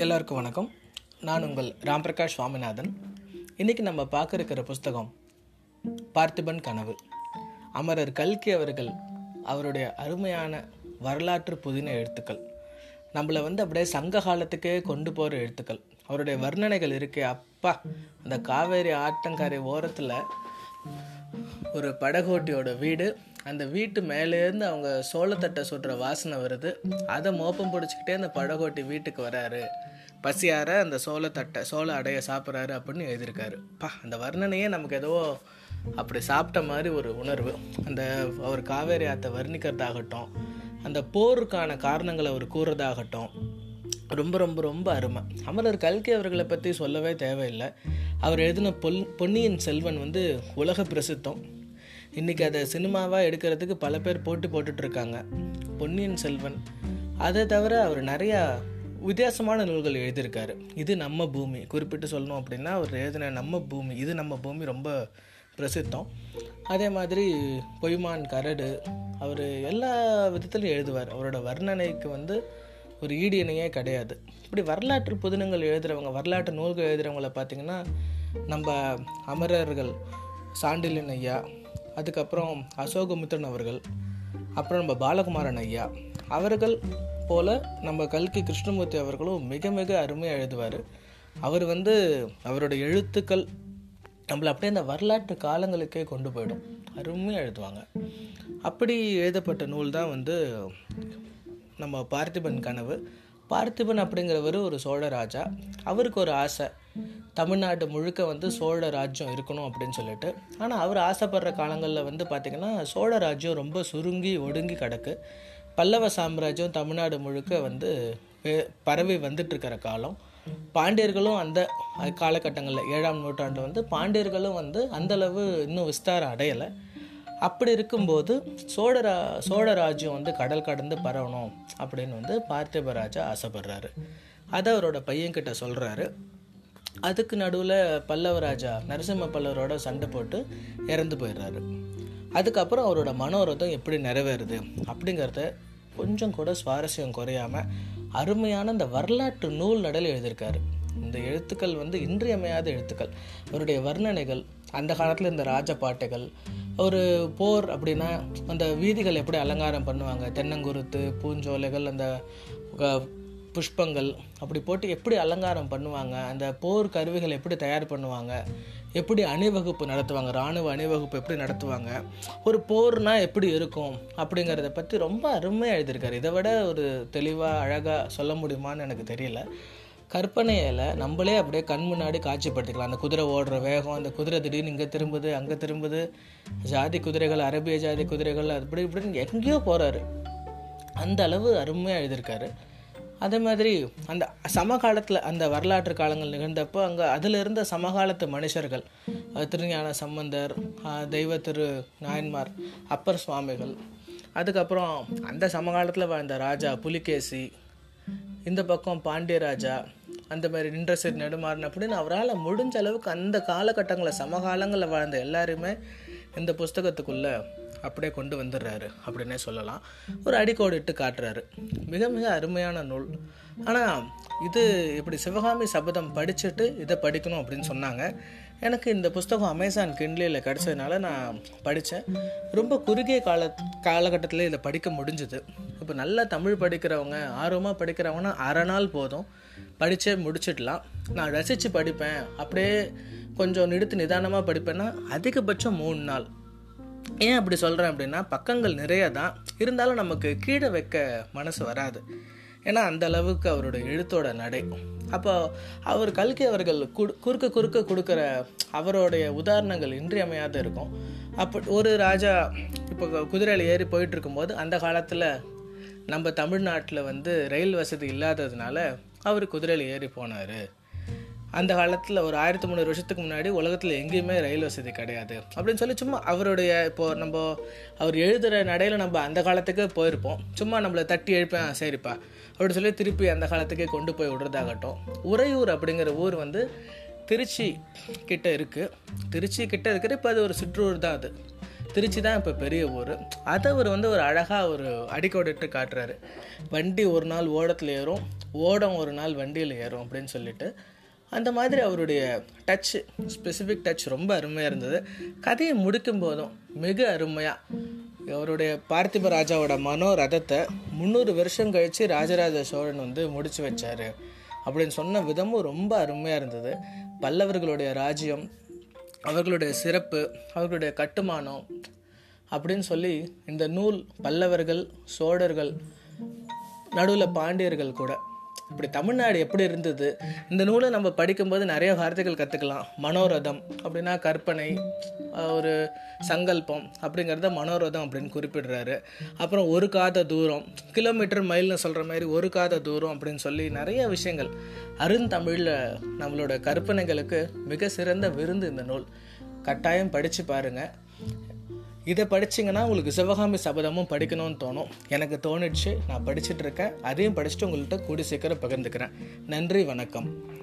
எல்லாருக்கும் வணக்கம். நான் உங்கள் ராம்பிரகாஷ் சுவாமிநாதன். இன்றைக்கி நம்ம பார்க்க இருக்கிற புஸ்தகம் பார்த்திபன் கனவு. அமரர் கல்கி அவர்கள் அவருடைய அருமையான வரலாற்று புதின எழுத்துக்கள். நம்மளை வந்து அப்படியே சங்க காலத்துக்கே கொண்டு போகிற எழுத்துக்கள். அவருடைய வர்ணனைகள் இருக்கே அப்பா அந்த காவேரி ஆற்றங்கரை ஓரத்தில் ஒரு படகோட்டியோட வீடு. அந்த வீட்டு மேலேருந்து அவங்க சோளத்தட்டை சுடுற வாசனை வருது. அதை மோப்பம் பிடிச்சிக்கிட்டே அந்த படகோட்டி வீட்டுக்கு வராரு. பசியார அந்த சோளத்தட்டை சோள அடைய சாப்பிட்றாரு அப்படின்னு எழுதியிருக்காரு. பா அந்த வர்ணனையே நமக்கு ஏதோ அப்படி சாப்பிட்ட மாதிரி ஒரு உணர்வு. அந்த அவர் காவேரி ஆற்றை வர்ணிக்கிறதாகட்டும் அந்த போருக்கான காரணங்களை அவர் கூறுறதாகட்டும் ரொம்ப ரொம்ப ரொம்ப அருமை. அமரர் கல்கி அவர்களை பற்றி சொல்லவே தேவையில்லை. அவர் எழுதின பொல் பொன்னியின் செல்வன் வந்து உலக பிரசித்தம். இன்றைக்கி அதை சினிமாவாக எடுக்கிறதுக்கு பல பேர் போட்டி போட்டுட்ருக்காங்க பொன்னியின் செல்வன். அதை தவிர அவர் நிறையா வித்தியாசமான நூல்கள் எழுதியிருக்காரு. இது நம்ம பூமி. குறிப்பிட்டு சொல்லணும் அப்படின்னா அவர் எழுதின நம்ம பூமி இது நம்ம பூமி ரொம்ப பிரசித்தம். அதே மாதிரி பொய்மான் கரடு அவர் எல்லா விதத்துலையும் எழுதுவார். அவரோட வர்ணனைக்கு வந்து ஒரு ஈடு இணையே கிடையாது. இப்படி வரலாற்று புதினங்கள் எழுதுகிறவங்க வரலாற்று நூல்கள் எழுதுகிறவங்கள பார்த்திங்கன்னா நம்ம அமரர்கள் சாண்டிலின் ஐயா அதுக்கப்புறம் அசோகமித்ரன் அவர்கள் அப்புறம் நம்ம பாலகுமாரன் ஐயா அவர்கள் போல் நம்ம கல்கி கிருஷ்ணமூர்த்தி அவர்களும் மிக மிக அருமையாக எழுதுவார். அவர் வந்து அவரோட எழுத்துக்கள் நம்மளை அப்படியே அந்த வரலாற்று காலங்களுக்கே கொண்டு போயிடும். அருமையாக எழுதுவாங்க. அப்படி எழுதப்பட்ட நூல் தான் வந்து நம்ம பார்த்திபன் கனவு. பார்த்திபன் அப்படிங்கிறவர் ஒரு சோழ ராஜா. அவருக்கு ஒரு ஆசை. தமிழ்நாடு முழுக்க வந்து சோழ ராஜ்யம் இருக்கணும் அப்படின்னு சொல்லிட்டு. ஆனால் அவர் ஆசைப்படுற காலங்களில் வந்து பார்த்திங்கன்னா சோழ ராஜ்யம் ரொம்ப சுருங்கி ஒடுங்கி கிடக்கு. பல்லவ சாம்ராஜ்யம் தமிழ்நாடு முழுக்க வந்து பரவி வந்துட்டுருக்கிற காலம். பாண்டியர்களும் அந்த காலகட்டங்களில் ஏழாம் நூற்றாண்டு வந்து பாண்டியர்களும் வந்து அந்தளவு இன்னும் விஸ்தாரம் அடையலை. அப்படி இருக்கும்போது சோழரா சோழராஜ்யம் வந்து கடல் கடந்து பரவணும் அப்படின்னு வந்து பார்த்திபராஜா ஆசைப்படுறாரு. அதை அவரோட பையன்கிட்ட சொல்கிறாரு அதுக்கு நடுவில் பல்லவராஜா நரசிம்ம பல்லவரோட சண்டை போட்டு இறந்து போயிடுறாரு. அதுக்கப்புறம் அவரோட மனோரதம் எப்படி நிறைவேறுது அப்படிங்கிறத கொஞ்சம் கூட சுவாரஸ்யம் குறையாமல் அருமையான இந்த வரலாற்று நூல் நடல் எழுதியிருக்காரு. இந்த எழுத்துக்கள் வந்து இன்றியமையாத எழுத்துக்கள். அவருடைய வர்ணனைகள் அந்த காலத்தில் இந்த ராஜ ஒரு போர் அப்படின்னா அந்த வீதிகள் எப்படி அலங்காரம் பண்ணுவாங்க? தென்னங்குருத்து பூஞ்சோலைகள் அந்த புஷ்பங்கள் அப்படி போட்டு எப்படி அலங்காரம் பண்ணுவாங்க அந்த போர் கருவிகள் எப்படி தயார் பண்ணுவாங்க எப்படி அணிவகுப்பு நடத்துவாங்க இராணுவ அணிவகுப்பு எப்படி நடத்துவாங்க ஒரு போர்னா எப்படி இருக்கும் அப்படிங்கிறத பற்றி ரொம்ப அருமையாக எழுதியிருக்காரு. இதை விட ஒரு தெளிவாக அழகாக சொல்ல முடியுமான்னு எனக்கு தெரியல. கற்பனையில் நம்மளே அப்படியே கண் முன்னாடி காட்சிப்படுத்திக்கலாம். அந்த குதிரை ஓடுற வேகம் அந்த குதிரை திடீர்னு இங்கே திரும்புது அங்கே திரும்புது ஜாதி குதிரைகள் அரபிய ஜாதி குதிரைகள் அப்படி இப்படின்னு எங்கேயோ போகிறாரு அந்த அளவு அருமையாக எழுதியிருக்காரு. அதே மாதிரி அந்த சமகாலத்தில் அந்த வரலாற்று காலங்கள் நிகழ்ந்தப்போ அங்கே அதில் இருந்த சமகாலத்து மனுஷர்கள் திருஞான சம்பந்தர் தெய்வ திரு நாயன்மார் அப்பர் சுவாமிகள் அதுக்கப்புறம் அந்த சமகாலத்தில் வாழ்ந்த ராஜா புலிகேசி இந்த பக்கம் பாண்டியராஜா அந்த மாதிரி நின்றசீர் நெடுமாறன் அப்படின்னு அவரால் முடிஞ்ச அளவுக்கு அந்த காலகட்டங்களில் சமகாலங்களில் வாழ்ந்த எல்லாருமே இந்த புஸ்தகத்துக்குள்ளே அப்படியே கொண்டு வந்துடுறாரு அப்படின்னே சொல்லலாம். ஒரு அடிக்கோடு இட்டு காட்டுறாரு. மிக மிக அருமையான நூல். ஆனால் இது இப்படி சிவகாமி சபதம் படிச்சுட்டு இதை படிக்கணும் அப்படின்னு சொன்னாங்க. எனக்கு இந்த புஸ்தகம் அமேசான் கிண்ட்லியில் கிடச்சதுனால நான் படித்தேன் ரொம்ப குறுகிய கால காலகட்டத்தில் இதை படிக்க முடிஞ்சுது. இப்போ நல்லா தமிழ் படிக்கிறவங்க ஆர்வமாக படிக்கிறவங்கன்னா அரை நாள் போதும். படித்தே முடிச்சிடலாம். நான் ரசித்து படிப்பேன். அப்படியே கொஞ்சம் நிறுத்து நிதானமாக படிப்பேன்னா அதிகபட்சம் மூணு நாள். ஏன் அப்படி சொல்கிறேன் அப்படின்னா பக்கங்கள் நிறைய தான் இருந்தாலும் நமக்கு கீழே வைக்க மனசு வராது. ஏன்னா அந்த அளவுக்கு அவரோட எழுத்தோட நடை. அப்போ அவர் கல்கி அவர்கள் குறுக்க குறுக்க கொடுக்குற அவருடைய உதாரணங்கள் இன்றியமையாத இருக்கும். அப்போ ஒரு ராஜா இப்போ குதிரையில் ஏறி போயிட்டு இருக்கும்போது அந்த காலத்தில் நம்ம தமிழ்நாட்டில் வந்து ரயில் வசதி இல்லாததுனால அவர் குதிரையில் ஏறி போனார். அந்த காலத்தில் ஒரு ஆயிரத்தி முந்நூறு வருஷத்துக்கு முன்னாடி உலகத்தில் எங்கேயுமே ரயில் வசதி கிடையாது. அப்படின்னு சொல்லி சும்மா அவருடைய இப்போது நம்ம அவர் எழுதுகிற நடையில் நம்ம அந்த காலத்துக்கு போயிருப்போம். சும்மா நம்மளை தட்டி எழுப்பேன் சரிப்பா. அப்படின்னு சொல்லி திருப்பி அந்த காலத்துக்கே கொண்டு போய் விடுறதாகட்டும். உறையூர் அப்படிங்கிற ஊர் வந்து திருச்சி கிட்டே இருக்குது திருச்சி கிட்டே இருக்கிற இப்போ அது ஒரு சிற்றூர் தான் அது. திருச்சி தான் இப்போ பெரிய ஊர். அதை அவர் வந்து ஒரு அழகாக ஒரு அடிக்கோடிட்டு காட்டுறாரு. வண்டி ஒரு நாள் ஓடத்தில் ஏறும் ஓடம் ஒரு நாள் வண்டியில் ஏறும் அப்படின்னு சொல்லிட்டு அந்த மாதிரி அவருடைய டச் ஸ்பெசிஃபிக் டச் ரொம்ப அருமையாக இருந்தது. கதையை முடிக்கும் போதும் மிக அருமையாக அவருடைய பார்த்திப ராஜாவோட மனோரதத்தை முந்நூறு வருஷம் கழித்து ராஜராஜ சோழன் வந்து முடிச்சு வச்சார். அப்படின்னு சொன்ன விதமும் ரொம்ப அருமையாக இருந்தது. பல்லவர்களுடைய ராஜ்யம் அவர்களுடைய சிறப்பு அவர்களுடைய கட்டுமானம் அப்படின்னு சொல்லி இந்த நூல் பல்லவர்கள் சோழர்கள் நடுவில் பாண்டியர்கள் கூட இப்படி தமிழ்நாடு எப்படி இருந்தது? இந்த நூலை நம்ம படிக்கும்போது நிறைய வார்த்தைகள் கற்றுக்கலாம் மனோரதம் அப்படின்னா கற்பனை ஒரு சங்கல்பம் அப்படிங்கிறத மனோரதம் அப்படின்னு குறிப்பிடுறாரு. அப்புறம் ஒரு காத தூரம் கிலோமீட்டர் மைல்னு சொல்கிற மாதிரி ஒரு காத தூரம் அப்படின்னு சொல்லி நிறைய விஷயங்கள். அருந்தமிழில் நம்மளோட கற்பனைகளுக்கு மிக சிறந்த விருந்து இந்த நூல். கட்டாயம் படித்து பாருங்கள் இதை படிச்சிங்கன்னா உங்களுக்கு சிவகாமி சபதமும் படிக்கணும்னு தோணும். எனக்கு தோணுச்சு நான் படிச்சுட்டு இருக்கேன். அதையும் படிச்சுட்டு உங்கள்கிட்ட கூடி சீக்கிரம் பகிர்ந்துக்கிறேன். நன்றி வணக்கம்.